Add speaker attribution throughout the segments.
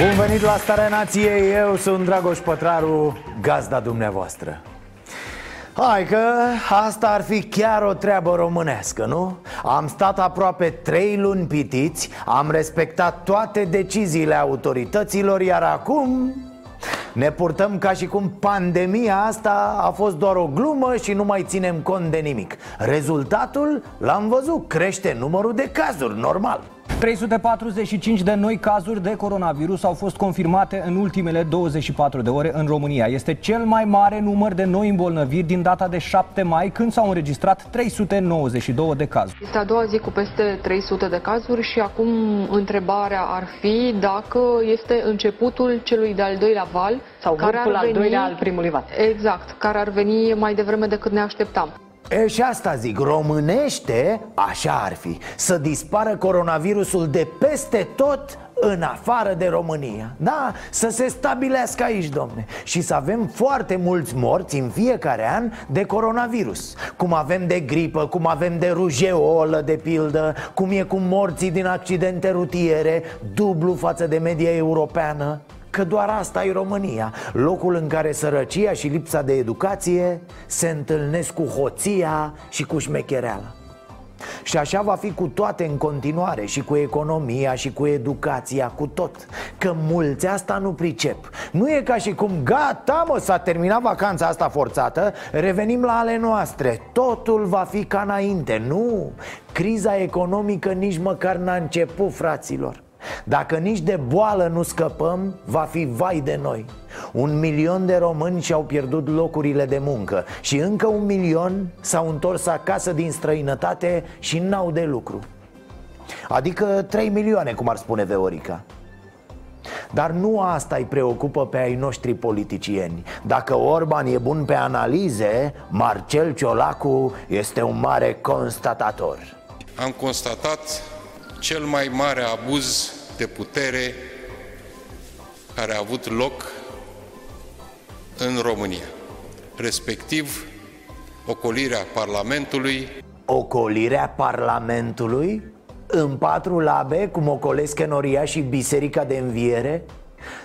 Speaker 1: Bun venit la Starea Nației, eu sunt Dragoș Pătraru, gazda dumneavoastră. Hai că asta ar fi chiar o treabă românească, nu? Am stat aproape trei luni pitiți, am respectat toate deciziile autorităților, iar acum ne purtăm ca și cum pandemia asta a fost doar o glumă și nu mai ținem cont de nimic. Rezultatul l-am văzut, crește numărul de cazuri, normal
Speaker 2: 345 de noi cazuri de coronavirus au fost confirmate în ultimele 24 de ore în România. Este cel mai mare număr de noi îmbolnăviri din data de 7 mai, când s-au înregistrat 392 de cazuri.
Speaker 3: Este a doua zi cu peste 300 de cazuri și acum întrebarea ar fi dacă este începutul celui de-al doilea val
Speaker 4: sau care ar veni, al doilea al primului val.
Speaker 3: Exact, care ar veni mai devreme decât ne așteptam.
Speaker 1: E, și asta zic, românește, așa ar fi Să dispară coronavirusul de peste tot în afară de România. Da, să se stabilească aici, domne. Și să avem foarte mulți morți în fiecare an de coronavirus. Cum avem de gripă, cum avem de rujeolă, de pildă Cum e cu morții din accidente rutiere Dublu față de media europeană Că doar asta e România. Locul în care sărăcia și lipsa de educație Se întâlnesc cu hoția și cu șmechereala. Și așa va fi cu toate în continuare Și cu economia și cu educația, cu tot. Că mulți asta nu pricep. Nu e ca și cum gata mă, s-a terminat vacanța asta forțată Revenim la ale noastre. Totul va fi ca înainte, nu. Criza economică nici măcar n-a început, fraților dacă nici de boală nu scăpăm, va fi vai de noi. Un milion de români și-au pierdut locurile de muncă Și încă un milion s-au întors acasă din străinătate și n-au de lucru. Adică 3 milioane, cum ar spune Veorica. Dar nu asta îi preocupă pe ai noștri politicieni. Dacă Orban e bun pe analize, Marcel Ciolacu este un mare constatator.
Speaker 5: Am constatat cel mai mare abuz de putere care a avut loc în România, respectiv ocolirea Parlamentului.
Speaker 1: Ocolirea Parlamentului? În patru labe, cum ocolesc Enoria și Biserica de Înviere?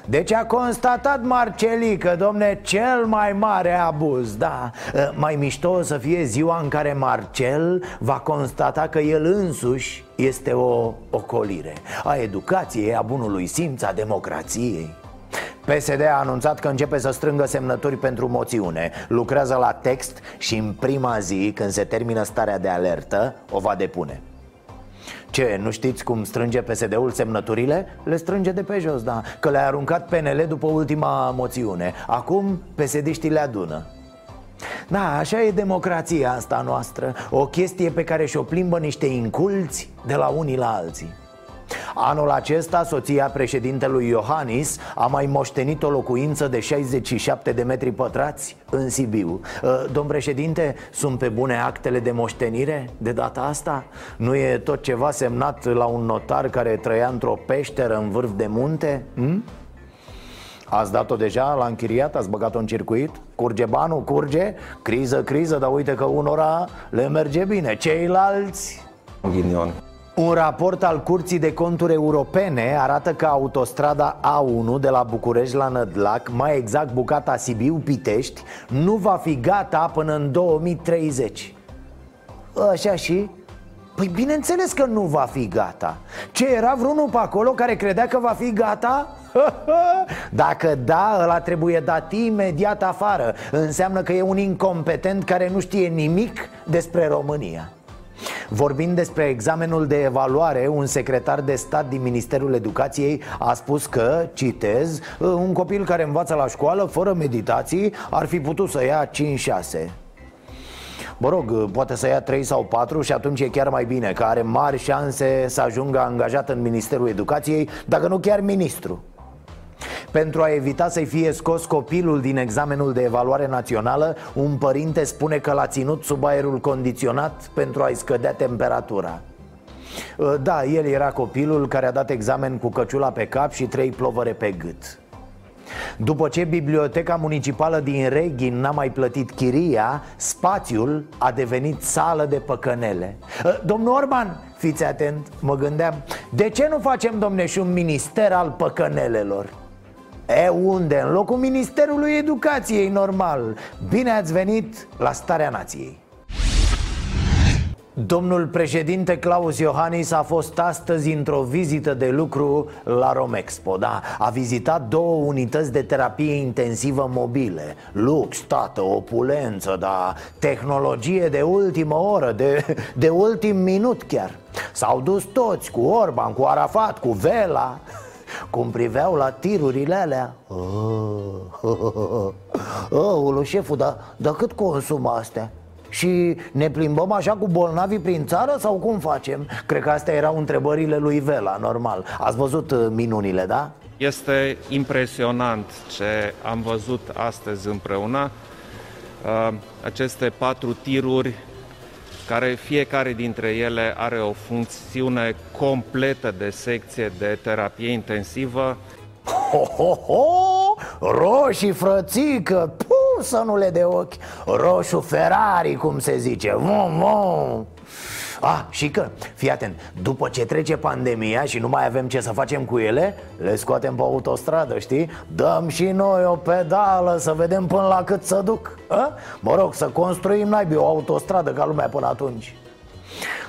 Speaker 1: Deci a constatat Marcelică, domne, cel mai mare abuz, da Mai mișto o să fie ziua în care Marcel va constata că el însuși este o ocolire A educației, a bunului simț, a democrației. PSD a anunțat că începe să strângă semnături pentru moțiune. Lucrează la text și în prima zi, când se termină starea de alertă, o va depune ce, nu știți cum strânge PSD-ul semnăturile? Le strânge de pe jos, da. Că le-a aruncat PNL după ultima moțiune. Acum psd le adună. Da, așa e democrația asta noastră. O chestie pe care și-o plimbă niște inculți de la unii la alții Anul acesta, soția președintelui Iohannis a mai moștenit o locuință de 67 de metri pătrați în Sibiu ă, Domn președinte, sunt pe bune actele de moștenire de data asta? Nu e tot ceva semnat la un notar care trăia într-o peșteră în vârf de munte? Hm? Ați dat-o deja, l-a închiriat, ați băgat-o în circuit? Curge banul, curge? Criză, criză, dar uite că unora le merge bine Ceilalți...
Speaker 6: Ghinion
Speaker 1: un raport al Curții de Conturi Europene arată că autostrada A1 de la București la Nădlac, mai exact bucata Sibiu-Pitești, nu va fi gata până în 2030 Așa și? Păi bineînțeles că nu va fi gata Ce era vreunul pe acolo care credea că va fi gata? Dacă da, ăla trebuie dat imediat afară Înseamnă că e un incompetent care nu știe nimic despre România Vorbind despre examenul de evaluare, un secretar de stat din Ministerul Educației a spus că, citez, un copil care învață la școală fără meditații ar fi putut să ia 5-6 Mă rog, poate să ia 3 sau 4 și atunci e chiar mai bine Că are mari șanse să ajungă angajat în Ministerul Educației Dacă nu chiar ministru pentru a evita să-i fie scos copilul din examenul de evaluare națională Un părinte spune că l-a ținut sub aerul condiționat pentru a-i scădea temperatura. Da, el era copilul care a dat examen cu căciula pe cap și trei plovăre pe gât. După ce Biblioteca Municipală din Reghin n-a mai plătit chiria, spațiul a devenit sală de păcănele. Ă, Domnul Orban, fiți atent, mă gândeam De ce nu facem, domne, și un minister al păcănelelor? E unde? În locul Ministerului Educației, normal. Bine ați venit la Starea Nației. Domnul președinte Claus Iohannis a fost astăzi într-o vizită de lucru la Romexpo da? A vizitat două unități de terapie intensivă mobile. Lux, tată, opulență, da? Tehnologie de ultimă oră, de, de ultim minut chiar. S-au dus toți cu Orban, cu Arafat, cu Vela cum priveau la tirurile alea oh, oh, oh, oh. oh șeful, dar, dar cât consumă astea? Și ne plimbăm așa cu bolnavii prin țară sau cum facem? Cred că astea erau întrebările lui Vela, normal Ați văzut uh, minunile, da?
Speaker 6: Este impresionant ce am văzut astăzi împreună uh, Aceste patru tiruri care fiecare dintre ele are o funcțiune completă de secție de terapie intensivă.
Speaker 1: Ho, ho, ho! Roșii, frățică! Puh, să nu le de ochi! Roșu Ferrari, cum se zice! Vom, vom! Ah, și că, fii atent, după ce trece pandemia și nu mai avem ce să facem cu ele Le scoatem pe autostradă, știi? Dăm și noi o pedală să vedem până la cât să duc a? Mă rog, să construim naibii o autostradă ca lumea până atunci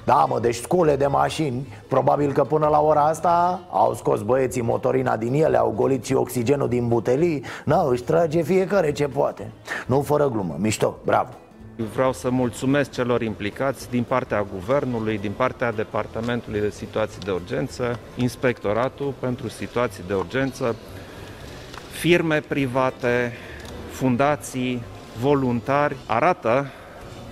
Speaker 1: da, mă, deci scule de mașini Probabil că până la ora asta Au scos băieții motorina din ele Au golit și oxigenul din butelii Na, își trage fiecare ce poate Nu fără glumă, mișto, bravo
Speaker 6: Vreau să mulțumesc celor implicați din partea Guvernului, din partea Departamentului de Situații de Urgență, Inspectoratul pentru Situații de Urgență, firme private, fundații, voluntari, arată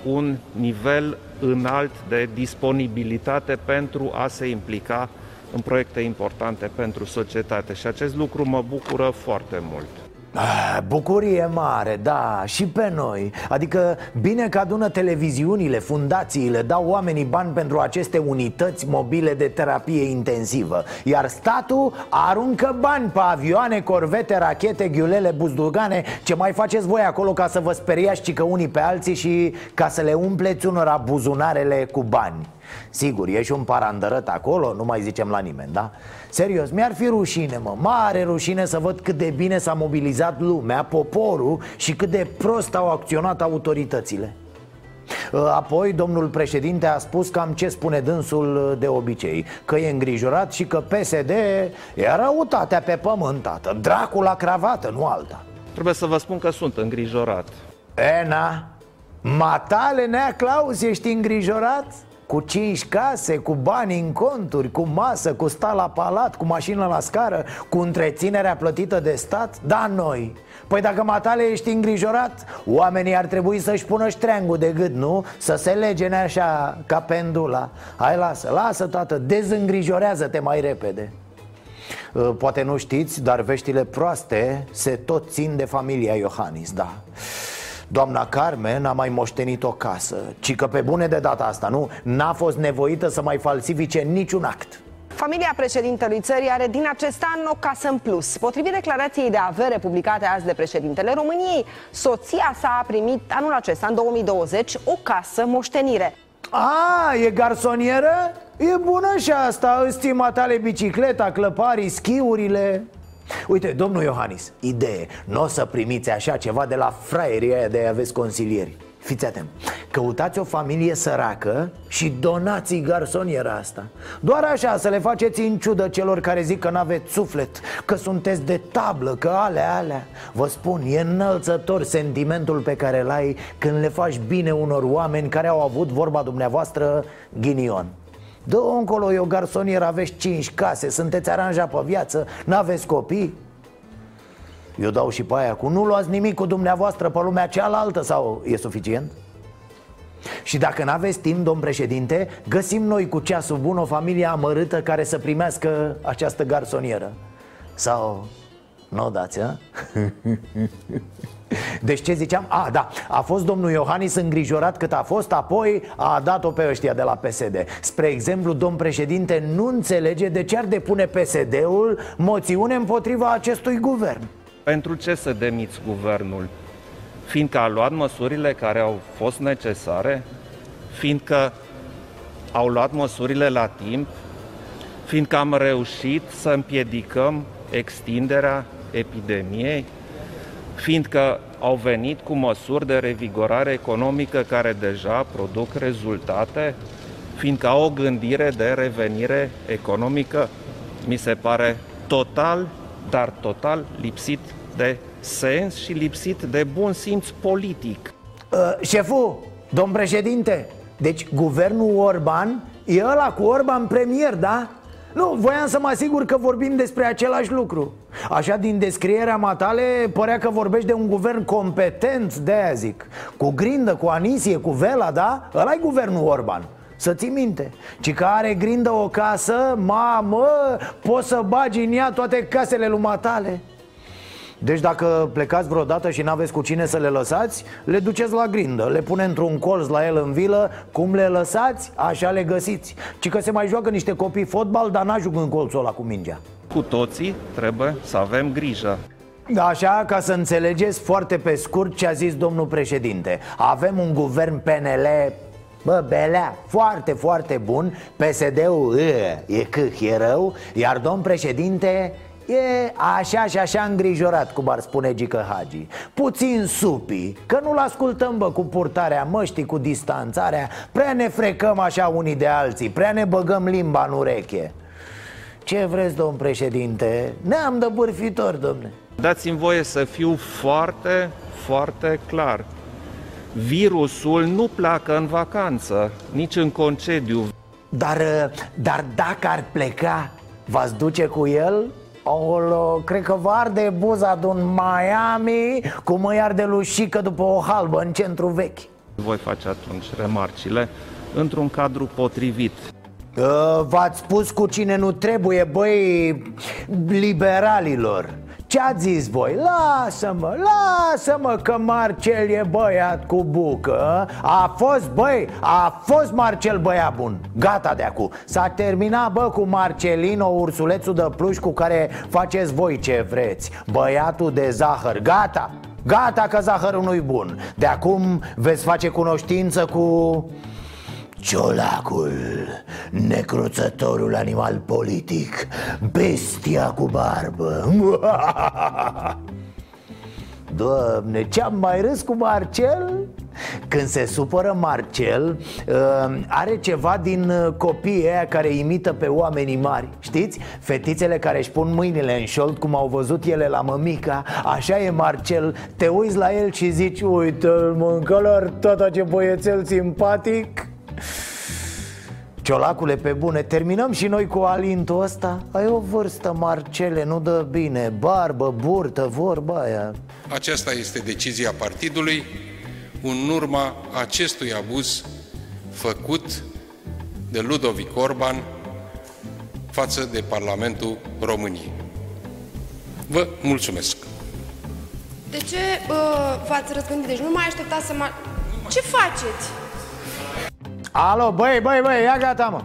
Speaker 6: un nivel înalt de disponibilitate pentru a se implica în proiecte importante pentru societate și acest lucru mă bucură foarte mult.
Speaker 1: Ah, bucurie mare, da, și pe noi. Adică bine că adună televiziunile, fundațiile Dau oamenii bani pentru aceste unități mobile de terapie intensivă. Iar statul aruncă bani pe avioane, corvete, rachete, ghiulele, buzdugane Ce mai faceți voi acolo ca să vă speriați cică unii pe alții Și ca să le umpleți unora buzunarele cu bani? Sigur, e și un parandărăt acolo, nu mai zicem la nimeni, da? Serios, mi-ar fi rușine, mă, mare rușine să văd cât de bine s-a mobilizat lumea, poporul și cât de prost au acționat autoritățile. Ă, Apoi domnul președinte a spus cam ce spune dânsul de obicei. Că e îngrijorat și că PSD e răutatea pe pământ, tată. Dracul la cravată, nu alta.
Speaker 6: Trebuie să vă spun că sunt îngrijorat.
Speaker 1: Ena, matale nea Claus, ești îngrijorat? Cu cinci case, cu bani în conturi, cu masă, cu sta la palat, cu mașină la scară, cu întreținerea plătită de stat? Da, noi Păi dacă matale ești îngrijorat, oamenii ar trebui să-și pună ștreangul de gât, nu? Să se legene așa ca pendula Hai, lasă, lasă, tată, dezîngrijorează-te mai repede ă, Poate nu știți, dar veștile proaste se tot țin de familia Iohannis, da Doamna Carmen a mai moștenit o casă Ci că pe bune de data asta, nu? N-a fost nevoită să mai falsifice niciun act
Speaker 7: Familia președintelui țării are din acest an o casă în plus. Potrivit declarației de avere publicate azi de președintele României, soția sa a primit anul acesta, în 2020, o casă moștenire.
Speaker 1: A, e garsonieră? E bună și asta, stima tale bicicleta, clăparii, schiurile Uite, domnul Iohannis, idee. Nu o să primiți așa ceva de la fraierii aia de a aveți consilieri. Fiți atent. Căutați o familie săracă și donați garsoniera asta. Doar așa să le faceți în ciudă celor care zic că n-aveți suflet Că sunteți de tablă, că alea, alea. Vă spun, e înălțător sentimentul pe care îl ai Când le faci bine unor oameni care au avut vorba dumneavoastră ghinion Dă încolo, e o garsonieră, aveți cinci case, sunteți aranjat pe viață, n-aveți copii Eu dau și pe aia cu nu luați nimic cu dumneavoastră pe lumea cealaltă sau e suficient? Și dacă n-aveți timp, domn președinte, găsim noi cu ceasul bun o familie amărâtă care să primească această garsonieră Sau nu o dați, a? Deci ce ziceam? A, da, a fost domnul Iohannis îngrijorat cât a fost Apoi a dat-o pe ăștia de la PSD Spre exemplu, domn președinte nu înțelege de ce ar depune PSD-ul moțiune împotriva acestui guvern
Speaker 6: Pentru ce să demiți guvernul? Fiindcă a luat măsurile care au fost necesare Fiindcă au luat măsurile la timp Fiindcă am reușit să împiedicăm extinderea epidemiei fiindcă au venit cu măsuri de revigorare economică care deja produc rezultate, fiindcă au o gândire de revenire economică, mi se pare total, dar total lipsit de sens și lipsit de bun simț politic.
Speaker 1: Uh, șeful, domn președinte, deci guvernul Orban e ăla cu Orban premier, da? Nu, voiam să mă asigur că vorbim despre același lucru. Așa, din descrierea matale, părea că vorbești de un guvern competent, de aia zic. Cu grindă, cu anisie, cu vela, da? ăla e guvernul Orban. Să ții minte. Ci că are grindă o casă, mamă, poți să bagi în ea toate casele lui matale deci dacă plecați vreodată și n-aveți cu cine să le lăsați Le duceți la grindă, le pune într-un colț la el în vilă Cum le lăsați, așa le găsiți. Ci că se mai joacă niște copii fotbal, dar n-ajung în colțul ăla cu mingea.
Speaker 6: Cu toții trebuie să avem grijă.
Speaker 1: Așa, ca să înțelegeți foarte pe scurt ce a zis domnul președinte. Avem un guvern PNL Bă, belea, foarte, foarte bun PSD-ul e, e câh, e rău Iar domn președinte E așa și așa îngrijorat, cum ar spune Gică Hagi. Puțin supi, că nu-l ascultăm bă cu purtarea măștii, cu distanțarea. Prea ne frecăm așa unii de alții, prea ne băgăm limba în ureche. Ce vreți, domn președinte? Ne-am de bârfitor, domne.
Speaker 6: Dați-mi voie să fiu foarte, foarte clar. Virusul nu pleacă în vacanță, nici în concediu.
Speaker 1: Dar, dar dacă ar pleca, v-ați duce cu el? Olo, cred că vă arde buza din Miami Cum îi arde lușică după o halbă în centru vechi.
Speaker 6: Voi face atunci remarcile într-un cadru potrivit.
Speaker 1: V-ați spus cu cine nu trebuie, băi, liberalilor ce ați zis voi? Lasă-mă, lasă-mă că Marcel e băiat cu bucă. A fost, băi, a fost Marcel băiat bun. Gata de acum. S-a terminat, bă, cu Marcelino, ursulețul de pluș cu care faceți voi ce vreți. Băiatul de zahăr, gata. Gata că zahărul nu-i bun. De acum veți face cunoștință cu... Ciolacul, necruțătorul animal politic, bestia cu barbă. Doamne, ce-am mai râs cu Marcel? Când se supără Marcel, uh, are ceva din uh, copiii aia care imită pe oamenii mari. Știți? Fetițele care își pun mâinile în șold cum au văzut ele la mămica. Așa e Marcel, te uiți la el și zici Uite-l mâncălor, tata ce băiețel simpatic Ciolacule, pe bune, terminăm și noi cu alintul ăsta? Ai o vârstă, Marcele, nu dă bine Barbă, burtă, vorba aia
Speaker 5: Aceasta este decizia partidului în urma acestui abuz făcut de Ludovic Orban față de Parlamentul României. Vă mulțumesc!
Speaker 8: De ce uh, v-ați răzgândit? Deci nu mai așteptați să mă... Ce faceți?
Speaker 1: Alo, băi, băi, băi, ia gata, mă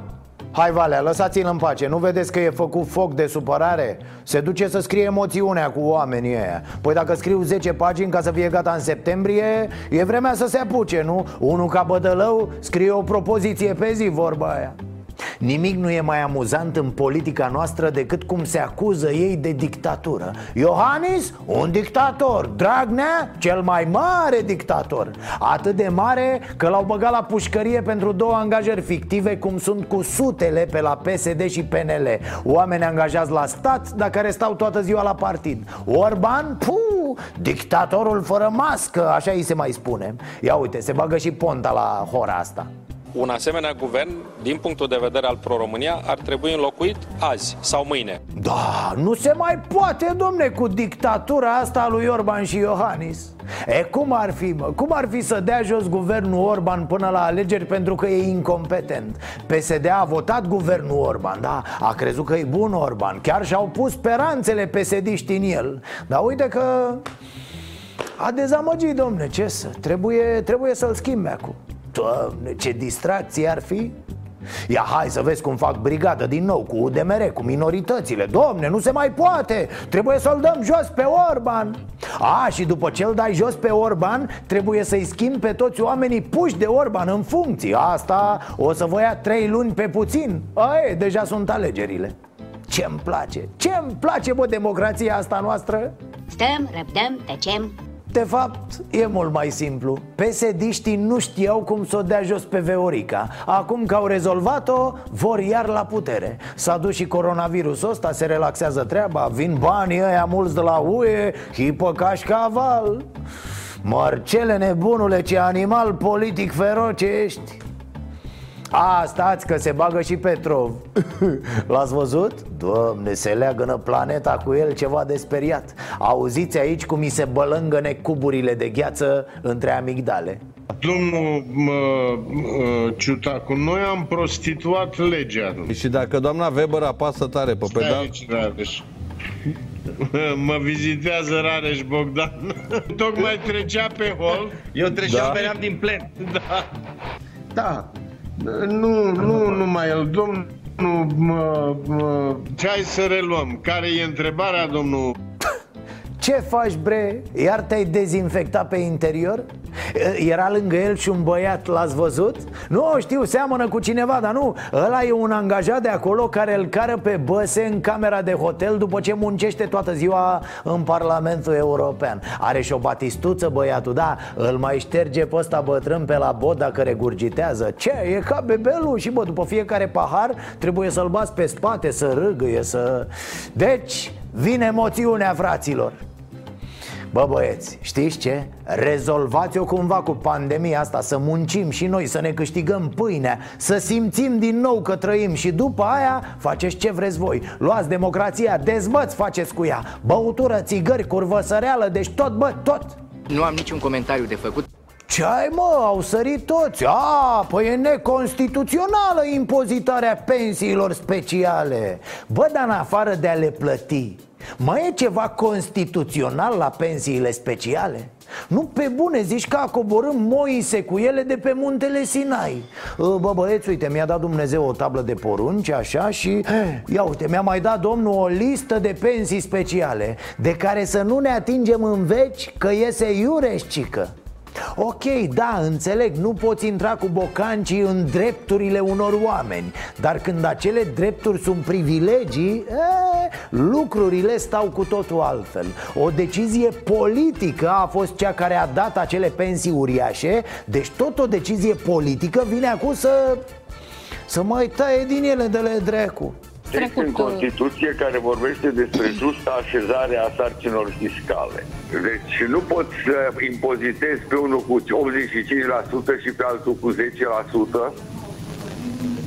Speaker 1: Hai, Valea, lăsați-l în pace Nu vedeți că e făcut foc de supărare? Se duce să scrie emoțiunea cu oamenii ăia Păi dacă scriu 10 pagini ca să fie gata în septembrie E vremea să se apuce, nu? Unul ca bădălău scrie o propoziție pe zi, vorba aia Nimic nu e mai amuzant în politica noastră decât cum se acuză ei de dictatură. Iohannis, un dictator. Dragnea, cel mai mare dictator. Atât de mare că l-au băgat la pușcărie pentru două angajări fictive Cum sunt cu sutele pe la PSD și PNL Oameni angajați la stat, dar care stau toată ziua la partid. Orban, puh, dictatorul fără mască, așa îi se mai spune. Ia uite, se bagă și Ponta la hora asta
Speaker 9: un asemenea guvern, din punctul de vedere al Pro-România, ar trebui înlocuit azi sau mâine.
Speaker 1: Da, nu se mai poate, domne, cu dictatura asta lui Orban și Iohannis E, cum ar fi, mă? Cum ar fi să dea jos guvernul Orban până la alegeri pentru că e incompetent? PSD a votat guvernul Orban, da? A crezut că e bun Orban Chiar și-au pus speranțele psd în el Dar uite că a dezamăgit, domne, ce să? Trebuie, trebuie să-l schimbe acum Doamne, ce distracție ar fi? Ia hai să vezi cum fac brigadă din nou cu UDMR, cu minoritățile. Domne, nu se mai poate. Trebuie să-l dăm jos pe Orban. A, și după ce îl dai jos pe Orban Trebuie să-i schimbi pe toți oamenii puși de Orban în funcții. Asta o să vă ia trei luni pe puțin. Aie, deja sunt alegerile. Ce-mi place, ce-mi place, bă, democrația asta noastră?
Speaker 10: Stăm, răbdăm, tăcem
Speaker 1: de fapt, e mult mai simplu. Psd nu știau cum să o dea jos pe Veorica. Acum că au rezolvat-o, vor iar la putere. S-a dus și coronavirusul ăsta, se relaxează treaba Vin banii ăia mulți de la UE, hipă cașcaval Marcele nebunule, ce animal politic feroce ești a, stați că se bagă și Petrov. L-ați văzut? Doamne, se leagănă planeta cu el ceva de speriat. Auziți aici cum mi se bălângăne cuburile de gheață între amigdale.
Speaker 11: Domnul mă, mă, Ciutacu, noi am prostituat legea
Speaker 12: Și dacă doamna Weber apasă tare pe pedal
Speaker 11: Rareș. Mă vizitează Rareș Bogdan. Tocmai trecea pe hol.
Speaker 13: Eu treceam, da. veneam din plen.
Speaker 11: Da, da nu, nu numai el, domnul, mă, mă, ce hai să reluăm? Care e întrebarea, domnul?
Speaker 1: Ce faci, bre? Iar te-ai dezinfectat pe interior? Era lângă el și un băiat, l-ați văzut? Nu, știu, seamănă cu cineva, dar nu Ăla e un angajat de acolo care îl cară pe băse în camera de hotel După ce muncește toată ziua în Parlamentul European Are și o batistuță băiatul, da Îl mai șterge pe ăsta bătrân pe la bot dacă regurgitează Ce, e ca bebelul și bă, după fiecare pahar Trebuie să-l bați pe spate, să râgâie, să... Deci, vine moțiunea, fraților. Bă băieți, știți ce? Rezolvați-o cumva cu pandemia asta Să muncim și noi, să ne câștigăm pâinea Să simțim din nou că trăim Și după aia faceți ce vreți voi. Luați democrația, dezbăți faceți cu ea. Băutură, țigări, curvăsăreală Deci tot, bă, tot.
Speaker 13: Nu am niciun comentariu de făcut
Speaker 1: ce ai mă, au sărit toți. A, păi e neconstituțională impozitarea pensiilor speciale. Bă, dar în afară de a le plăti mai e ceva constituțional la pensiile speciale? Nu pe bune, zici că a coborât Moise cu ele de pe muntele Sinai. Ă, Bă băieți, uite, mi-a dat Dumnezeu o tablă de porunci, așa, și Ia uite, mi-a mai dat Domnul o listă de pensii speciale De care să nu ne atingem în veci, că iese iureșcică Ok, da, înțeleg, nu poți intra cu bocancii în drepturile unor oameni Dar când acele drepturi sunt privilegii, e, lucrurile stau cu totul altfel. O decizie politică a fost cea care a dat acele pensii uriașe Deci tot o decizie politică vine acum să... Să mai taie din ele de le drecu
Speaker 14: text în Constituție care vorbește despre justa așezare a sarcinilor fiscale. Deci nu poți să impozitezi pe unul cu 85% și pe altul cu 10%.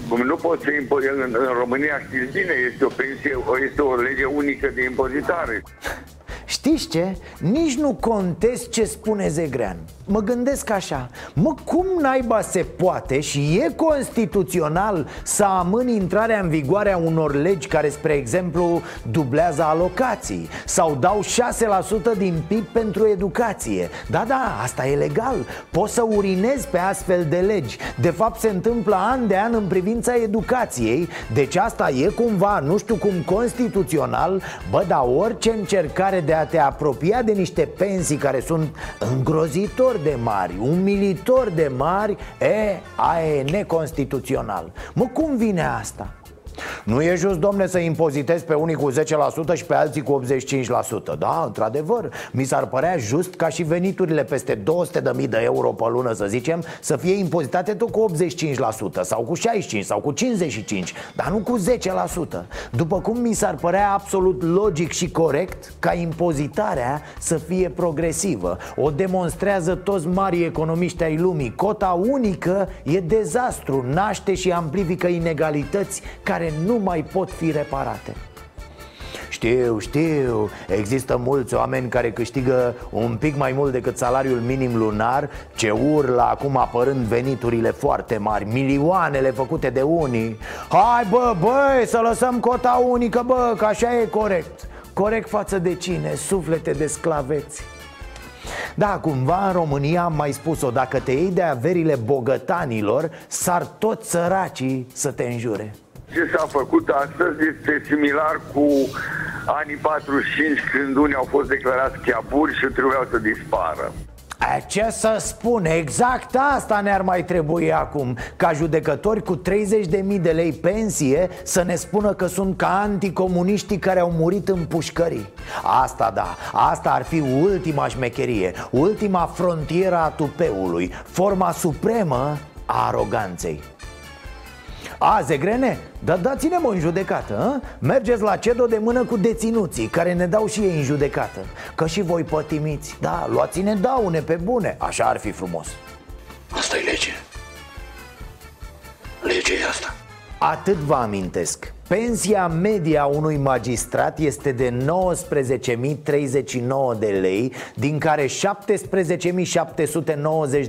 Speaker 14: Cum nu poți să impozitezi în, în România, știți bine, este o pensie, este o lege unică de impozitare.
Speaker 1: Știți ce? Nici nu contest ce spune Zegrean Mă gândesc așa Mă, cum naiba se poate și e constituțional Să amâni intrarea în vigoare a unor legi Care, spre exemplu, dublează alocații Sau dau 6% din PIB pentru educație? Da, da, asta e legal. Poți să urinezi pe astfel de legi. De fapt se întâmplă an de an în privința educației. Deci asta e cumva, nu știu cum, constituțional. Bă, dar orice încercare de a te apropia de niște pensii care sunt îngrozitor de mari, umilitor de mari E, aia e neconstituțional Mă, cum vine asta? Nu e just, domne, să impozitezi pe unii cu 10% și pe alții cu 85% Da, într-adevăr, mi s-ar părea just ca și veniturile peste 200.000 de euro pe lună, să zicem Să fie impozitate tot cu 85% sau cu 65% sau cu 55% Dar nu cu 10% După cum mi s-ar părea absolut logic și corect ca impozitarea să fie progresivă. O demonstrează toți mari economiști ai lumii. Cota unică e dezastru, naște și amplifică inegalități care nu mai pot fi reparate. Știu, știu, există mulți oameni care câștigă un pic mai mult decât salariul minim lunar Ce urlă acum apărând veniturile foarte mari, milioanele făcute de unii. Hai bă, băi, să lăsăm cota unică, bă, că așa e corect. Corect față de cine? Suflete de sclaveți. Da, cumva în România am mai spus-o Dacă te iei de averile bogătanilor S-ar toți săracii să te înjure
Speaker 14: ce s-a făcut astăzi este similar cu anii 45 când unii au fost declarați chiaburi și trebuiau să dispară.
Speaker 1: Ce să spun, exact asta ne-ar mai trebui acum Ca judecători cu 30.000 de lei pensie Să ne spună că sunt ca anticomuniștii care au murit în pușcării. Asta da, asta ar fi ultima șmecherie Ultima frontieră a tupeului Forma supremă a aroganței a, Zegrene? Dar dați-ne mă în judecată, a? Mergeți la CEDO de mână cu deținuții Care ne dau și ei în judecată. Că și voi pătimiți. Da, luați-ne daune pe bune. Așa ar fi frumos.
Speaker 15: Asta e lege. Legea e asta
Speaker 1: Atât vă amintesc. Pensia media unui magistrat este de 19.039 de lei Din care 17.790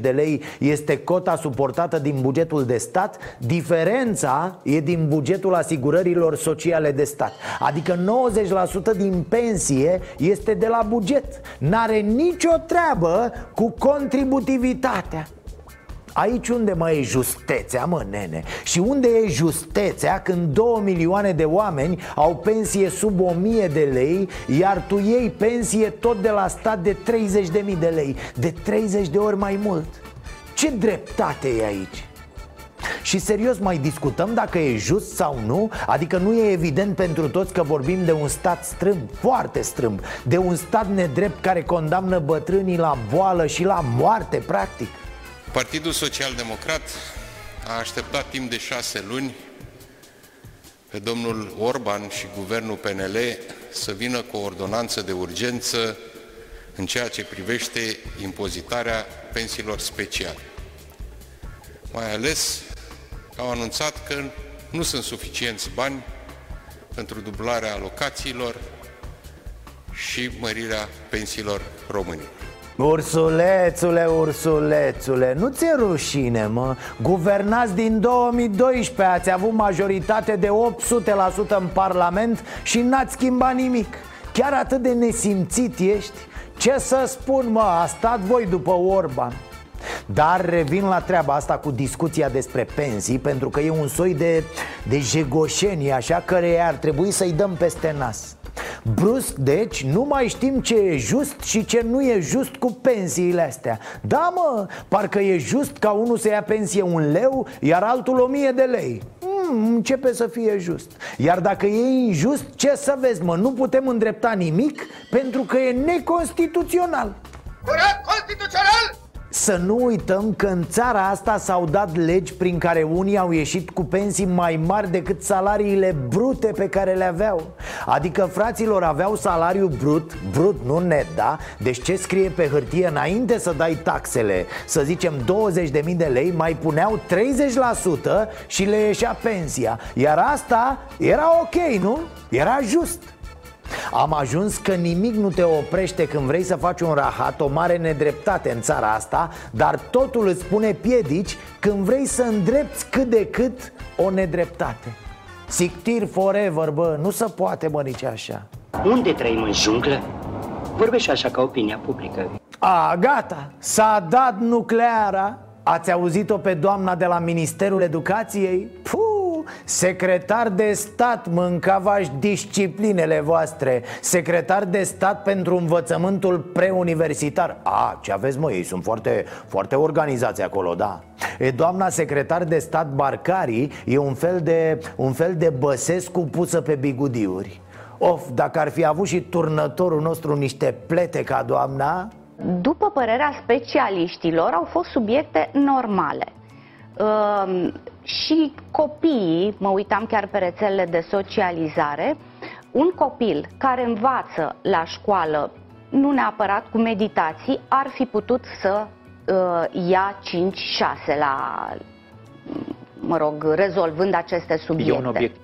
Speaker 1: de lei este cota suportată din bugetul de stat. Diferența e din bugetul asigurărilor sociale de stat. Adică 90% din pensie este de la buget. N-are nicio treabă cu contributivitatea Aici unde mai e justețea, mă, nene? Și unde e justețea când 2 milioane de oameni au pensie sub 1000 de lei Iar tu iei pensie tot de la stat de 30.000 de lei De 30 de ori mai mult Ce dreptate e aici? Și serios mai discutăm dacă e just sau nu? Adică nu e evident pentru toți că vorbim de un stat strâmb, foarte strâmb De un stat nedrept care condamnă bătrânii la boală și la moarte, practic
Speaker 5: Partidul Social Democrat a așteptat timp de șase luni pe domnul Orban și guvernul PNL să vină cu o ordonanță de urgență în ceea ce privește impozitarea pensiilor speciale. Mai ales că au anunțat că nu sunt suficienți bani pentru dublarea alocațiilor și mărirea pensiilor românilor.
Speaker 1: Ursulețule, ursulețule, nu ți-e rușine, mă? Guvernați din 2012, ați avut majoritate de 800% în Parlament și n-ați schimbat nimic Chiar atât de nesimțit ești? Ce să spun, mă, a stat voi după Orban dar revin la treaba asta cu discuția despre pensii Pentru că e un soi de, de jegoșenie așa care ar trebui să-i dăm peste nas Brusc, deci, nu mai știm ce e just și ce nu e just cu pensiile astea. Da, mă, parcă e just ca unul să ia pensie un leu, iar altul o mie de lei. Hmm, Începe să fie just. Iar dacă e injust, ce să vezi, mă, nu putem îndrepta nimic pentru că e neconstituțional.
Speaker 16: Curat constituțional!
Speaker 1: Să nu uităm că în țara asta s-au dat legi prin care unii au ieșit cu pensii mai mari decât salariile brute pe care le aveau Adică fraților aveau salariu brut, brut nu net, da? Deci ce scrie pe hârtie înainte să dai taxele, să zicem 20.000 de lei, mai puneau 30% și le ieșea pensia Iar asta era ok, nu? Era just am ajuns că nimic nu te oprește când vrei să faci un rahat, o mare nedreptate în țara asta Dar totul îți pune piedici când vrei să îndrepți cât de cât o nedreptate. Sictir forever, bă, nu se poate, bă, nici așa.
Speaker 10: Unde trăim în junglă? Vorbește așa ca opinia publică.
Speaker 1: A, gata, s-a dat nucleara. Ați auzit-o pe doamna de la Ministerul Educației? Puh, Secretar de stat mâncavași disciplinele voastre. Secretar de stat pentru învățământul preuniversitar. A, ce aveți mă, ei sunt foarte, foarte organizați acolo, da. E doamna secretar de stat Barcari e un fel de, un fel de Băsescu pusă pe bigudiuri. Of, dacă ar fi avut și turnătorul nostru niște plete ca doamna?
Speaker 17: După părerea specialiștilor, au fost subiecte normale. Uh, și copiii, mă uitam chiar pe rețelele de socializare, un copil care învață la școală, nu neapărat cu meditații, ar fi putut să uh, ia 5-6 la, mă rog, rezolvând aceste subiecte. E un obiect.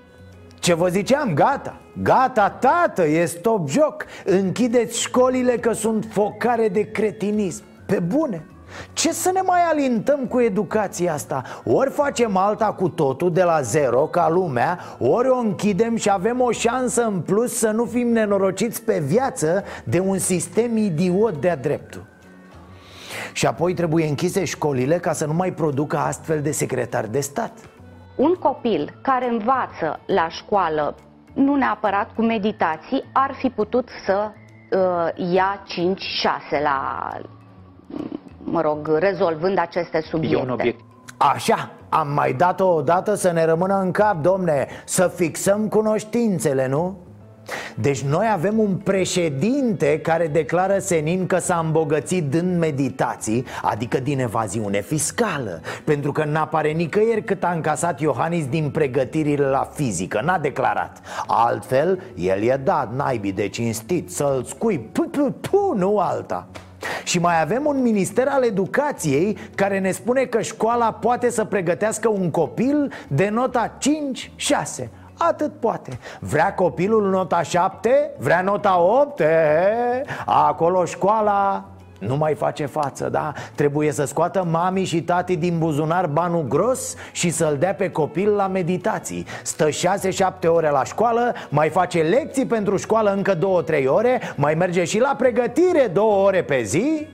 Speaker 1: Ce vă ziceam, gata, gata tată, e stop joc. Închideți școlile că sunt focare de cretinism. Pe bune ce să ne mai alintăm cu educația asta? Ori facem alta cu totul de la zero ca lumea Ori o închidem și avem o șansă în plus să nu fim nenorociți pe viață De un sistem idiot de-a dreptul Și apoi trebuie închise școlile ca să nu mai producă astfel de secretari de stat
Speaker 17: un copil care învață la școală, nu neapărat cu meditații, ar fi putut să uh, ia 5-6 la, mă rog, rezolvând aceste subiecte. E un obiect.
Speaker 1: Așa, am mai dat-o odată să ne rămână în cap, domne, să fixăm cunoștințele, nu? Deci noi avem un președinte care declară senin că s-a îmbogățit din meditații Adică din evaziune fiscală Pentru că n-apare nicăieri cât a încasat Iohannis din pregătirile la fizică N-a declarat Altfel, el e dat naibii de cinstit Să-l scui pu, pu, pu, nu alta și mai avem un minister al educației care ne spune că școala poate să pregătească un copil de nota 5-6 Atât poate Vrea copilul nota 7? Vrea nota 8? E, acolo școala nu mai face față, da? Trebuie să scoată mami și tati din buzunar banul gros și să-l dea pe copil la meditații. Stă 6-7 ore la școală, mai face lecții pentru școală încă 2-3 ore Mai merge și la pregătire 2 ore pe zi.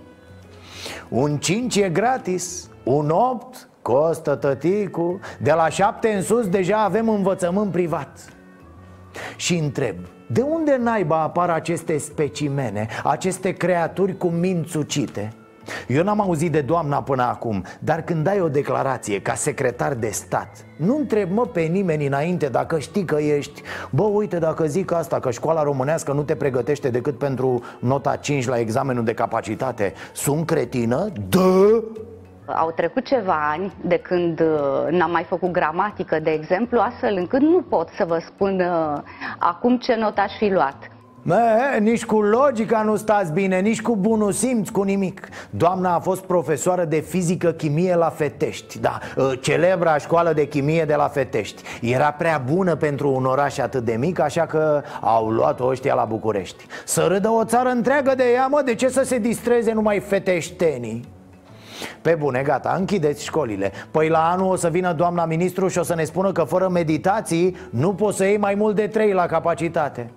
Speaker 1: Un 5 e gratis, un 8 Costă tăticu De la șapte în sus deja avem învățământ privat. Și întreb De unde naiba apar aceste specimene Aceste creaturi cu minți ucite? Eu n-am auzit de doamna până acum Dar când dai o declarație ca secretar de stat Nu întreb mă pe nimeni înainte dacă știi că ești Bă, uite, dacă zic asta, că școala românească nu te pregătește decât pentru nota 5 la examenul de capacitate Sunt cretină? Dă!
Speaker 17: Au trecut ceva ani de când uh, n-am mai făcut gramatică, de exemplu, astfel încât nu pot să vă spun uh, acum ce not aș fi luat.
Speaker 1: Mă, nici cu logica nu stați bine, nici cu bunul simț, cu nimic Doamna a fost profesoară de fizică-chimie la Fetești Da, uh, celebra școală de chimie de la Fetești Era prea bună pentru un oraș atât de mic, așa că au luat-o ăștia la București Să râdă o țară întreagă de ea, mă, de ce să se distreze numai feteștenii? Pe bune, gata, închideți școlile. Păi la anul o să vină doamna ministru și o să ne spună că fără meditații Nu poți să iei mai mult de trei la capacitate.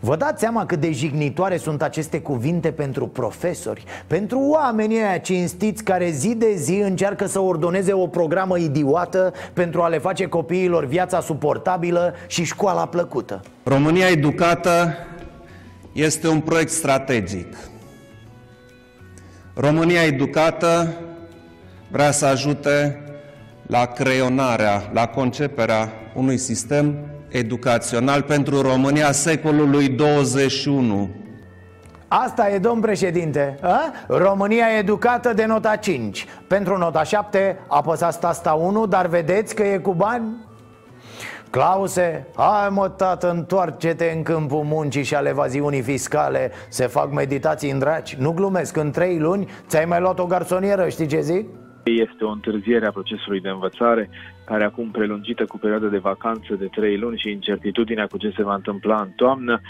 Speaker 1: Vă dați seama cât de jignitoare sunt aceste cuvinte pentru profesori? Pentru oamenii aia cinstiți care zi de zi încearcă să ordoneze o programă idiotă Pentru a le face copiilor viața suportabilă și școala plăcută.
Speaker 18: România educată este un proiect strategic România educată vrea să ajute la creionarea, la conceperea unui sistem educațional pentru România secolului 21.
Speaker 1: Asta e, domn președinte a? România educată de nota 5 Pentru nota 7 apăsați tasta 1 Dar vedeți că e cu bani? Clause, hai mă tată, întoarce-te în câmpul muncii și al evaziunii fiscale Se fac meditații în draci Nu glumesc, în trei luni ți-ai mai luat o garsonieră, știi ce zic?
Speaker 19: Este o întârziere a procesului de învățare, care acum prelungită cu perioada de vacanță de trei luni și incertitudinea cu ce se va întâmpla în toamnă,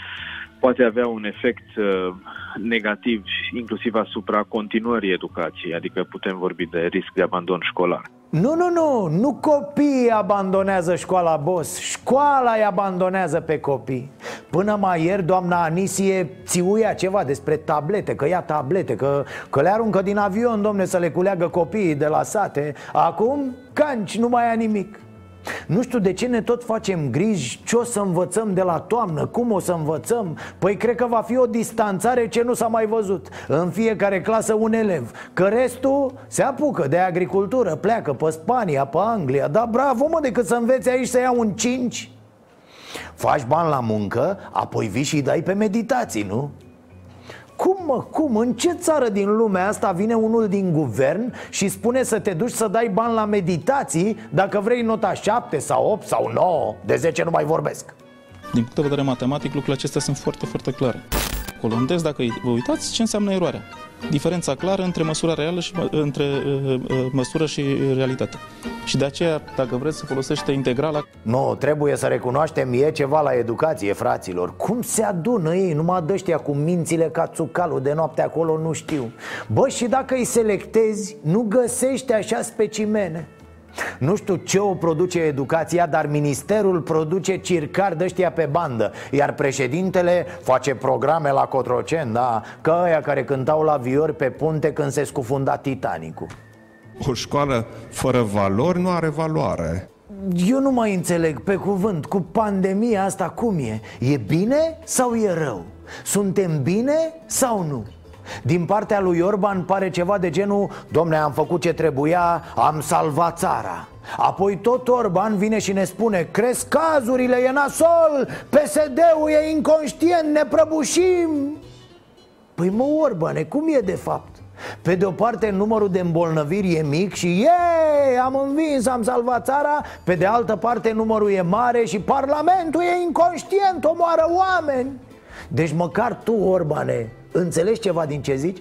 Speaker 19: poate avea un efect uh, negativ inclusiv asupra continuării educației, adică putem vorbi de risc de abandon școlar.
Speaker 1: Nu, nu, nu, nu copiii abandonează școala, boss. Școala îi abandonează pe copii. Până mai ieri doamna Anisie țiuia ceva despre tablete Că ia tablete, că, că le aruncă din avion, domne, să le culeagă copiii de la sate. Acum, canci, nu mai ia nimic Nu știu de ce ne tot facem griji ce o să învățăm de la toamnă, cum o să învățăm. Păi cred că va fi o distanțare ce nu s-a mai văzut. În fiecare clasă un elev. Că restul se apucă de agricultură, pleacă pe Spania, pe Anglia. Da bravo mă, decât să înveți aici să ia un 5 Faci bani la muncă, apoi vii și dai pe meditații, nu? Cum mă, cum? În ce țară din lumea asta vine unul din guvern și spune să te duci să dai bani la meditații dacă vrei nota 7 sau 8 sau 9? De 10 nu mai vorbesc.
Speaker 20: Din punct de vedere matematic, lucrurile acestea sunt foarte, foarte clare. Olandez, dacă vă uitați, ce înseamnă eroarea? Diferența clară între măsura reală și între uh, uh, măsură și realitate. Și de aceea, dacă vreți să folosește integrala...
Speaker 1: Nu, trebuie să recunoaștem, e ceva la educație, fraților. Cum se adună ei, numai dăștia cu mințile ca țucalul de noapte acolo, nu știu. Bă, și dacă îi selectezi, nu găsești așa specimene nu știu ce o produce educația, dar ministerul produce circar de ăștia pe bandă Iar președintele face programe la Cotrocen, da Că ăia care cântau la viori pe punte când se scufunda Titanicul
Speaker 18: O școală fără valori nu are valoare
Speaker 1: eu nu mai înțeleg pe cuvânt Cu pandemia asta cum e? E bine sau e rău? Suntem bine sau nu? Din partea lui Orban pare ceva de genul Domne, am făcut ce trebuia, am salvat țara. Apoi tot Orban vine și ne spune Cresc cazurile, e nasol PSD-ul e inconștient, ne prăbușim. Păi mă, Orbane, cum e de fapt? Pe de o parte numărul de îmbolnăviri e mic și ei, am învins, am salvat țara. Pe de altă parte numărul e mare și parlamentul e inconștient, omoară oameni. Deci măcar tu, Orbane, înțelegi ceva din ce zici?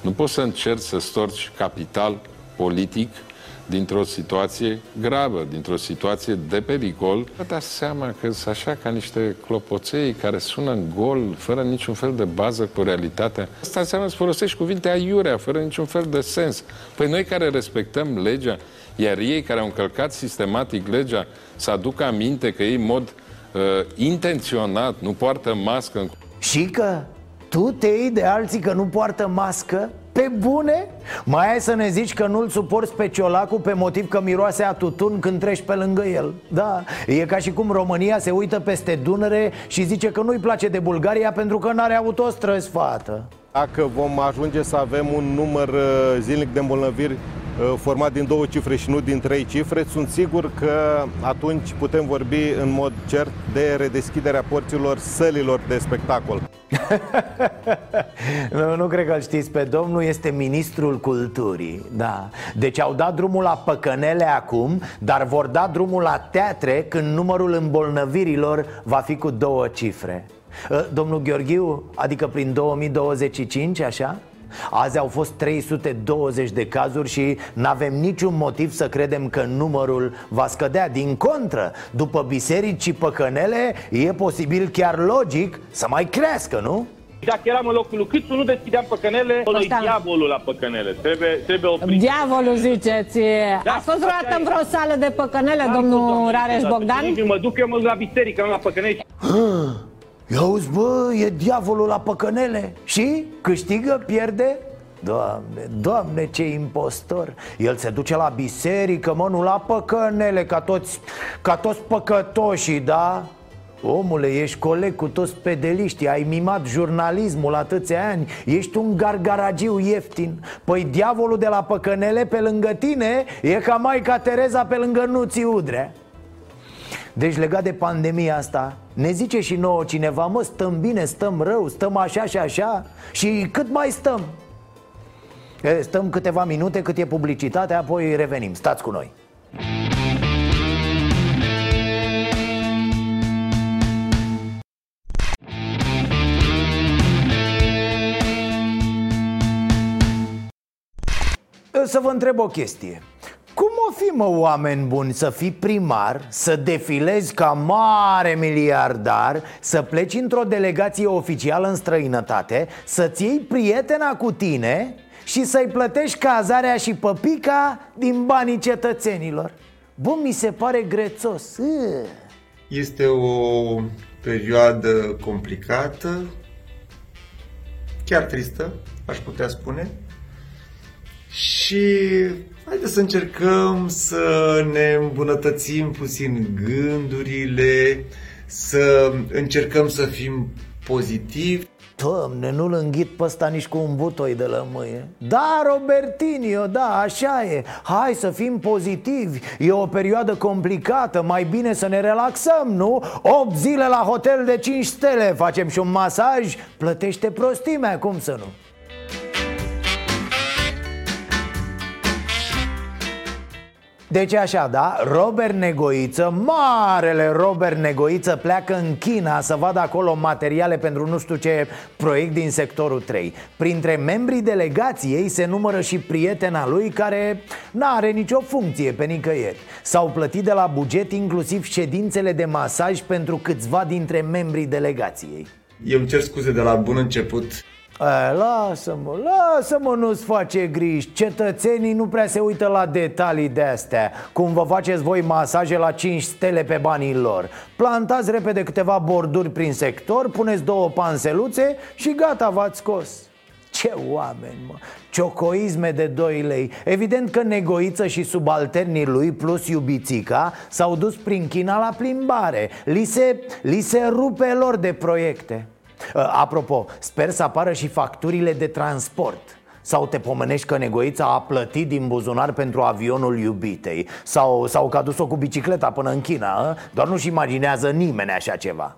Speaker 21: Nu poți să încerci să storci capital politic dintr-o situație gravă, dintr-o situație de pericol. Vă dați seama că sunt așa ca niște clopoței care sună în gol, fără niciun fel de bază cu realitatea. Asta înseamnă să folosești cuvinte aiurea, fără niciun fel de sens. Păi noi care respectăm legea, iar ei care au încălcat sistematic legea, să aducă aminte că ei în mod uh, intenționat nu poartă mască.
Speaker 1: Și că tu te iei de alții că nu poartă mască? Pe bune? Mai ai să ne zici că nu-l suporți pe ciolacul pe motiv că miroase a tutun când treci pe lângă el Da, e ca și cum România se uită peste Dunăre și zice că nu-i place de Bulgaria pentru că n-are autostrăzi, fată
Speaker 12: Dacă vom ajunge să avem un număr uh, zilnic de îmbolnăviri Uh, format din două cifre și nu din trei cifre, sunt sigur că atunci putem vorbi în mod cert de redeschiderea porților sălilor de spectacol.
Speaker 1: nu, nu cred că îl știți pe domnul, este ministrul culturii, da. Deci au dat drumul la păcănele acum, dar vor da drumul la teatre când numărul îmbolnăvirilor va fi cu două cifre. Uh, domnul Gheorghiu, adică prin 2025, așa? Azi au fost 320 de cazuri și nu avem niciun motiv să credem că numărul va scădea Din contră, după biserici și păcănele, e posibil chiar logic să mai crească, nu?
Speaker 22: Dacă eram în locul lui Câțu, nu deschideam păcănele, lui diavolul la păcănele. Trebuie, trebuie oprit.
Speaker 7: Diavolul ziceți. Da, Ați fost vreodată în vreo sală de păcănele, domnul Rareș Bogdan?
Speaker 22: Mă duc eu mă la biserică, nu la păcănele.
Speaker 1: Ia uzi, bă, e diavolul la păcănele. Și câștigă, pierde? Doamne, doamne, ce impostor. El se duce la biserică, mă, nu la păcănele Ca toți, ca toți păcătoșii, da? Omule, ești coleg cu toți pedeliștii Ai mimat jurnalismul atâția ani Ești un gargaragiu ieftin. Păi diavolul de la păcănele pe lângă tine E ca Maica Tereza pe lângă Nuții Udrea deci legat de pandemia asta Ne zice și nouă cineva Mă, stăm bine, stăm rău, stăm așa și așa Și cât mai stăm? E, stăm câteva minute cât e publicitatea Apoi revenim, stați cu noi. Să vă întreb o chestie cum o fi, mă, oameni buni, să fii primar, să defilezi ca mare miliardar Să pleci într-o delegație oficială în străinătate Să-ți iei prietena cu tine și să-i plătești cazarea și păpica din banii cetățenilor? Bă, mi se pare grețos.
Speaker 23: Este o perioadă complicată, chiar tristă, aș putea spune. Și haideți să încercăm să ne îmbunătățim puțin gândurile, să încercăm să fim pozitivi.
Speaker 1: Doamne, nu-l înghit pe ăsta nici cu un butoi de lămâie Da, Robertinio, da, așa e Hai să fim pozitivi E o perioadă complicată Mai bine să ne relaxăm, nu? 8 zile la hotel de 5 stele Facem și un masaj Plătește prostimea, cum să nu? Deci așa, da, Robert Negoiță, marele Robert Negoiță pleacă în China să vadă acolo materiale pentru nu știu ce proiect din sectorul 3 Printre membrii delegației se numără și prietena lui care n-are nicio funcție pe nicăieri. S-au plătit de la buget inclusiv ședințele de masaj pentru câțiva dintre membrii delegației.
Speaker 23: Eu îmi cer scuze de la bun început
Speaker 1: a, lasă-mă, lasă-mă, nu-ți face griji. Cetățenii nu prea se uită la detalii de astea Cum vă faceți voi masaje la 5 stele pe banii lor. Plantați repede câteva borduri prin sector Puneți două panseluțe și gata, v-ați scos. Ce oameni, mă! Ciocoisme de 2 lei. Evident că negoiță și subalternii lui plus iubițica S-au dus prin China la plimbare. Li se, li se rupe lor de proiecte. Uh, apropo, sper să apară și facturile de transport. Sau te pomenești că negoița a plătit din buzunar pentru avionul iubitei. Sau, sau că a dus-o cu bicicleta până în China a? Doar nu-și imaginează nimeni așa ceva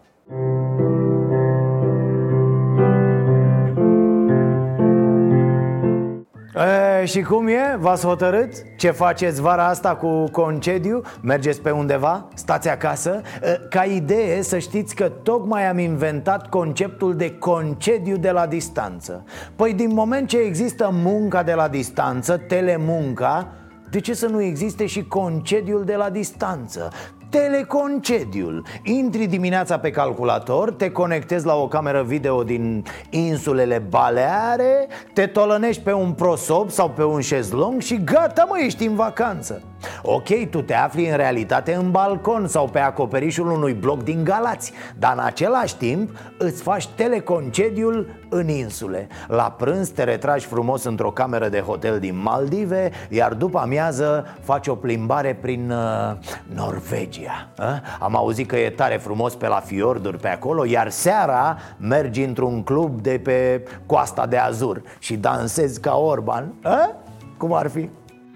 Speaker 1: E, și cum e? V-ați hotărât? Ce faceți vara asta cu concediu? Mergeți pe undeva? Stați acasă? E, ca idee să știți că tocmai am inventat conceptul de concediu de la distanță Păi din moment ce există munca de la distanță, telemunca de ce să nu existe și concediul de la distanță? Teleconcediul. Intri dimineața pe calculator, te conectezi la o cameră video din insulele Baleare Te tolănești pe un prosop sau pe un șezlong și gata mă, ești în vacanță Ok, tu te afli în realitate în balcon sau pe acoperișul unui bloc din Galați Dar în același timp îți faci teleconcediul în insule La prânz te retragi frumos într-o cameră de hotel din Maldive Iar după amiază faci o plimbare prin uh, Norvegia uh? Am auzit că e tare frumos pe la fiorduri pe acolo Iar seara mergi într-un club de pe coasta de Azur Și dansezi ca Orban uh? Cum ar fi?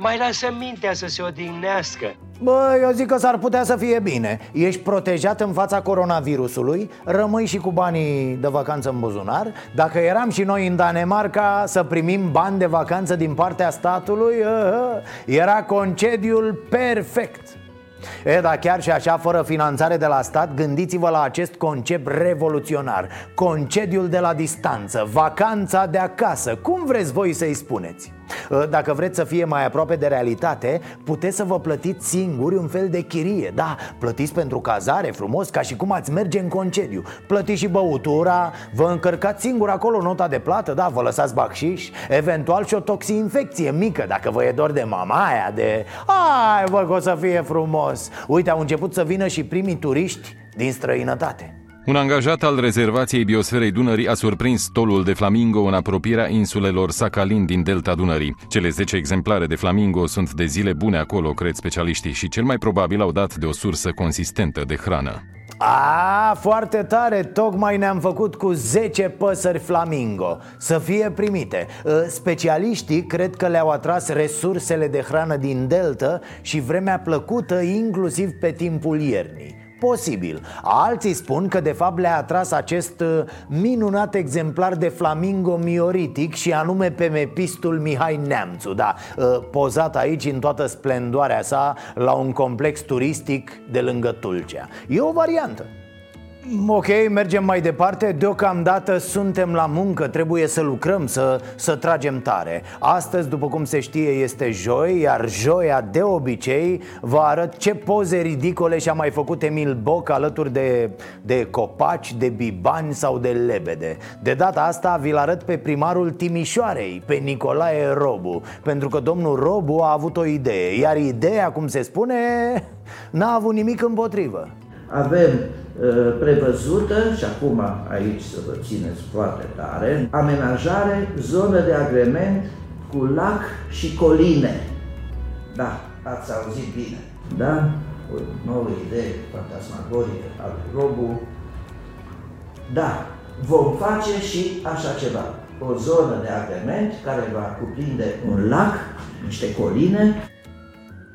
Speaker 10: Mai lasă mintea să se odihnească.
Speaker 1: Bă, eu zic că s-ar putea să fie bine. Ești protejat în fața coronavirusului Rămâi și cu banii de vacanță în buzunar. Dacă eram și noi în Danemarca Să primim bani de vacanță din partea statului Era concediul perfect. E, dar chiar și așa, fără finanțare de la stat, gândiți-vă la acest concept revoluționar. Concediul de la distanță, vacanța de acasă, cum vreți voi să-i spuneți? Dacă vreți să fie mai aproape de realitate, puteți să vă plătiți singuri un fel de chirie Da, plătiți pentru cazare frumos, ca și cum ați merge în concediu. Plătiți și băutura, vă încărcați singur acolo nota de plată, da, vă lăsați bacșiș Eventual și o toxinfecție mică, dacă vă e dor de mama aia, de... Ai, vă că o să fie frumos. Uite, au început să vină și primii turiști din străinătate
Speaker 24: un angajat al rezervației biosferei Dunării a surprins stolul de flamingo în apropierea insulelor Sakhalin din delta Dunării. Cele 10 exemplare de flamingo sunt de zile bune acolo, cred specialiștii, și cel mai probabil au dat de o sursă consistentă de hrană.
Speaker 1: A, foarte tare, tocmai ne-am făcut cu 10 păsări flamingo Să fie primite ă, Specialiștii cred că le-au atras resursele de hrană din delta Și vremea plăcută inclusiv pe timpul iernii Posibil. Alții spun că de fapt le-a atras acest uh, minunat exemplar de flamingo mioritic și anume pe mepistul Mihai Neamțu, da, uh, pozat aici în toată splendoarea sa la un complex turistic de lângă Tulcea. E o variantă. Ok, mergem mai departe. Deocamdată suntem la muncă, trebuie să lucrăm, să, să tragem tare. Astăzi, după cum se știe, este joi Iar joia, de obicei, vă arăt ce poze ridicole și-a mai făcut Emil Boc Alături de, de copaci, de bibani sau de lebede. De data asta vi-l arăt pe primarul Timișoarei, pe Nicolae Robu Pentru că domnul Robu a avut o idee Iar ideea, cum se spune, n-a avut nimic împotrivă
Speaker 25: avem uh, prevăzută, și acum aici să vă țineți foarte tare, amenajare, zonă de agrement cu lac și coline. Da, ați auzit bine. Da? O nouă idee fantasmagorică al lui Robu. Da, vom face și așa ceva. O zonă de agrement care va cuprinde un lac, niște coline.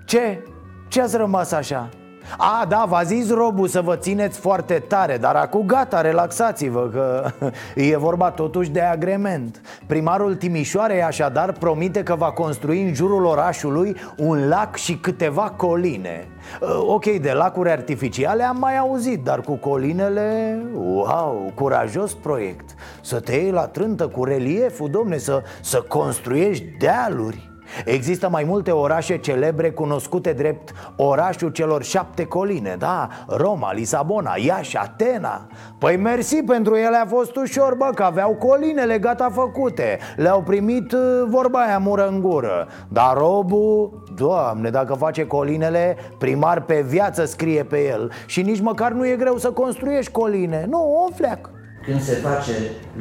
Speaker 1: Ce? Ce ați rămas așa? A, da, v-a zis Robu să vă țineți foarte tare Dar acum gata, relaxați-vă Că e vorba totuși de agrement. Primarul Timișoarei așadar promite că va construi în jurul orașului Un lac și câteva coline. Uh, Ok, de lacuri artificiale am mai auzit Dar cu colinele, wow, curajos proiect. Să te iei la trântă cu relieful, domne Să, să construiești dealuri Există mai multe orașe celebre cunoscute drept orașul celor șapte coline Da, Roma, Lisabona, Iași, Atena. Păi mersi pentru ele a fost ușor, bă, că aveau colinele gata făcute. Le-au primit uh, vorba aia mură în gură. Dar Robu, doamne, dacă face colinele, primar pe viață scrie pe el Și nici măcar nu e greu să construiești coline, nu, o fleac.
Speaker 25: Când se face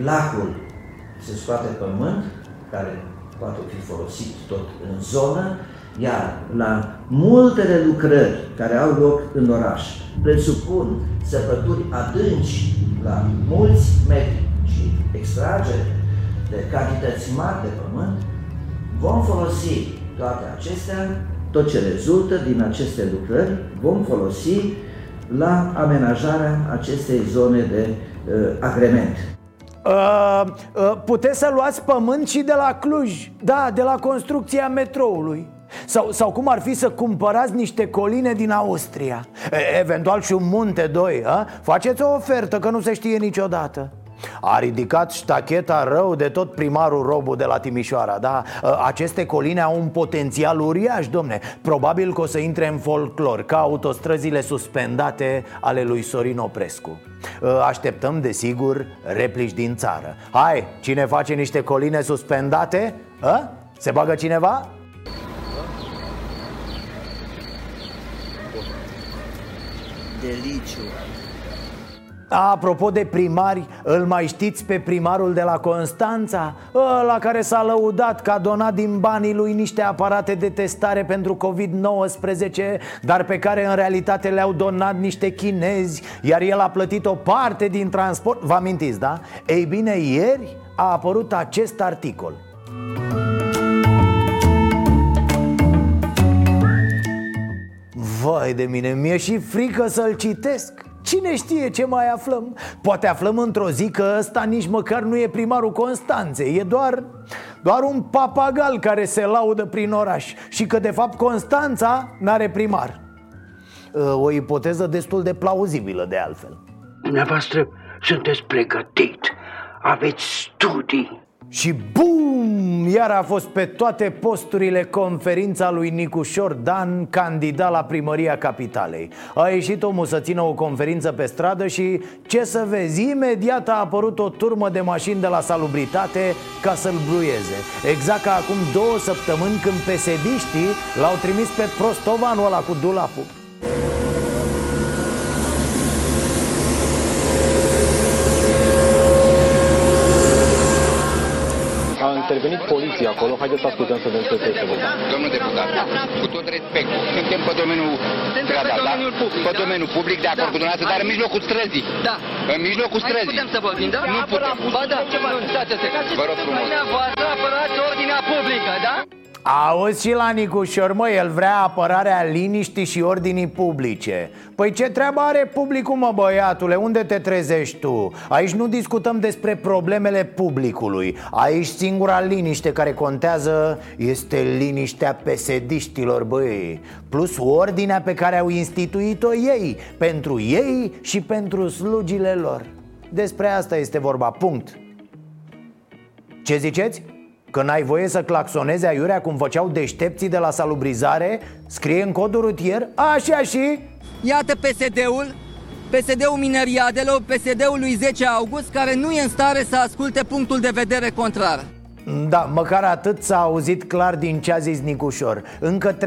Speaker 25: lacul, se scoate pământ, care poate fi folosit tot în zonă, iar la multele lucrări care au loc în oraș presupun săpături adânci la mulți metri și extragere de cantități mari de pământ, vom folosi toate acestea, tot ce rezultă din aceste lucrări, vom folosi la amenajarea acestei zone de uh, agrement.
Speaker 1: Uh, uh, puteți să luați pământ și de la Cluj. Da, de la construcția metroului. Sau, sau cum ar fi să cumpărați niște coline din Austria. E, Eventual și un munte doi a? Faceți o ofertă că nu se știe niciodată a ridicat ștacheta rău de tot primarul Robu de la Timișoara Da, aceste coline au un potențial uriaș, domne Probabil că o să intre în folclor Ca autostrăzile suspendate ale lui Sorin Oprescu Așteptăm, desigur, replici din țară Hai, cine face niște coline suspendate? A? Se bagă cineva?
Speaker 25: Deliciu
Speaker 1: Apropo de primari, îl mai știți pe primarul de la Constanța? La care s-a lăudat că a donat din banii lui niște aparate de testare pentru COVID-19 Dar pe care în realitate le-au donat niște chinezi Iar el a plătit o parte din transport Vă amintiți, da? Ei bine, ieri a apărut acest articol Vai de mine, mi-e și frică să-l citesc Cine știe ce mai aflăm? Poate aflăm într-o zi că ăsta nici măcar nu e primarul Constanței E doar, doar un papagal care se laudă prin oraș Și că de fapt Constanța n-are primar. O ipoteză destul de plauzibilă de altfel.
Speaker 15: Dumneavoastră sunteți pregătit. Aveți studii
Speaker 1: și bum! Iar a fost pe toate posturile conferința lui Nicușor Dan, candidat la primăria capitalei. A ieșit omul să țină o conferință pe stradă și, ce să vezi, imediat a apărut o turmă de mașini de la salubritate ca să-l bruieze. Exact ca acum două săptămâni când pesediștii l-au trimis pe prostovanul ăla cu dulapul
Speaker 26: intervenit poliția acolo, haideți să ascultăm să vedem ce trebuie să vedem.
Speaker 27: Domnul deputat, cu tot respectul, suntem pe domeniul stradal, da? Pe domeniul public, de acord cu dumneavoastră, dar în mijlocul străzii.
Speaker 13: Da.
Speaker 27: În mijlocul străzii.
Speaker 13: putem să vorbim, da?
Speaker 27: Nu putem.
Speaker 13: Ba da, nu, stați
Speaker 27: Vă rog frumos.
Speaker 13: Dumneavoastră apărați ordinea publică, da?
Speaker 1: Auzi și la Nicușor, mă, el vrea apărarea liniștii și ordinii publice Păi ce treabă are publicul, mă, băiatule? Unde te trezești tu? Aici nu discutăm despre problemele publicului Aici singura liniște care contează este liniștea pesediștilor, băi Plus ordinea pe care au instituit-o ei Pentru ei și pentru slugile lor Despre asta este vorba, punct Ce ziceți? Că n-ai voie să claxonezi aiurea cum făceau deștepții de la salubrizare Scrie în codul rutier Așa și...
Speaker 28: Iată PSD-ul PSD-ul Mineriadelor, PSD-ul lui 10 august Care nu e în stare să asculte punctul de vedere contrar.
Speaker 1: Da, măcar atât s-a auzit clar din ce a zis Nicușor. Încă 3-4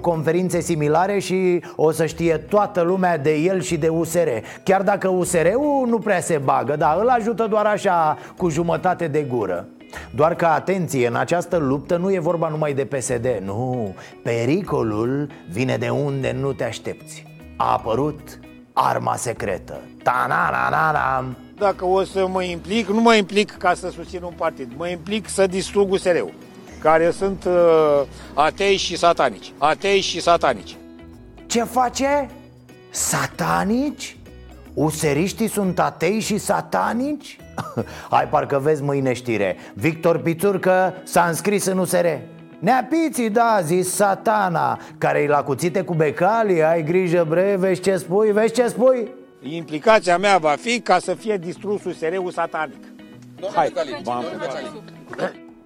Speaker 1: conferințe similare și o să știe toată lumea de el și de USR Chiar dacă USR-ul nu prea se bagă, dar îl ajută doar așa cu jumătate de gură Doar că, atenție, în această luptă nu e vorba numai de PSD Nu, pericolul vine de unde nu te aștepți. A apărut arma secretă. Ta na na na na
Speaker 29: Dacă o să mă implic, nu mă implic ca să susțin un partid. Mă implic să distrug USR-ul Care sunt uh, atei și satanici. Atei și satanici.
Speaker 1: Ce face? Satanici? Useriștii sunt atei și satanici? Hai, parcă vezi mâine știre. Victor Pițurcă s-a înscris în USR Neapiții, da, zis satana Care-i la cuțite cu becali Ai grijă, bre, vezi ce spui, vezi ce spui?
Speaker 29: Implicația mea va fi ca să fie distrus USR-ul satanic. Hai, v-am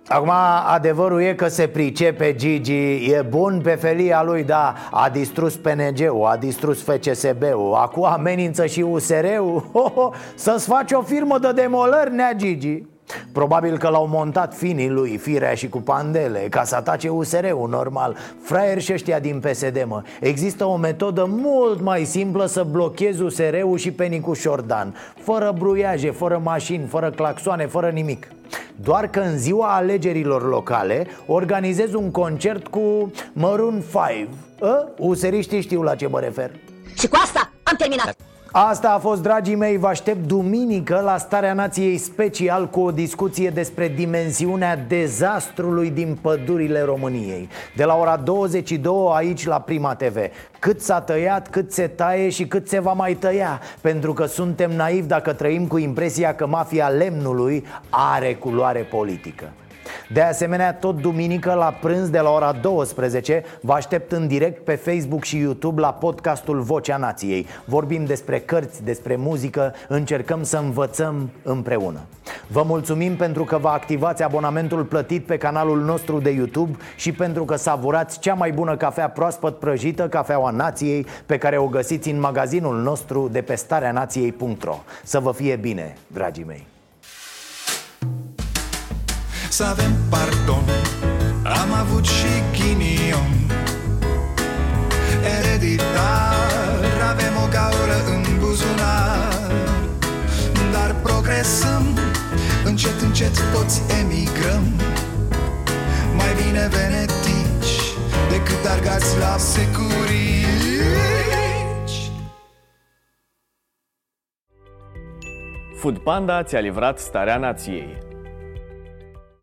Speaker 1: Acum, adevărul e că se pricepe Gigi. E bun pe felia lui, da. A distrus PNG-ul, a distrus FCSB-ul Acum amenință și USR-ul Să-ți faci o firmă de demolări, nea Gigi Probabil că l-au montat finii lui, firea și cu pandele Ca să atace USR-ul, normal. Fraier și ăștia din PSD, mă. Există o metodă mult mai simplă să blochezi USR-ul și pe Nicu Șordan. Fără bruiaje, fără mașini, fără claxoane, fără nimic. Doar că în ziua alegerilor locale organizez un concert cu Maroon 5 Ă? Useriștii știu la ce mă refer.
Speaker 30: Și cu asta am terminat
Speaker 1: Asta a fost, dragii mei, vă aștept duminică la Starea Nației special cu o discuție despre dimensiunea dezastrului din pădurile României. De la ora 22 aici la Prima TV Cât s-a tăiat, cât se taie și cât se va mai tăia. Pentru că suntem naivi dacă trăim cu impresia că mafia lemnului are culoare politică de asemenea, tot duminică la prânz de la ora 12 Vă aștept în direct pe Facebook și YouTube la podcastul Vocea Nației. Vorbim despre cărți, despre muzică, încercăm să învățăm împreună. Vă mulțumim pentru că vă activați abonamentul plătit pe canalul nostru de YouTube Și pentru că savurați cea mai bună cafea proaspăt prăjită, Cafeaua Nației Pe care o găsiți în magazinul nostru de pe stareanației.ro Să vă fie bine, dragii mei!
Speaker 31: Să avem pardon. Am avut și ghinion. Ereditar Avem o gaură în buzunar. Dar progresăm Încet, încet toți emigrăm. Mai bine venetici Decât argați la securici.
Speaker 32: Food Panda ți-a livrat starea nației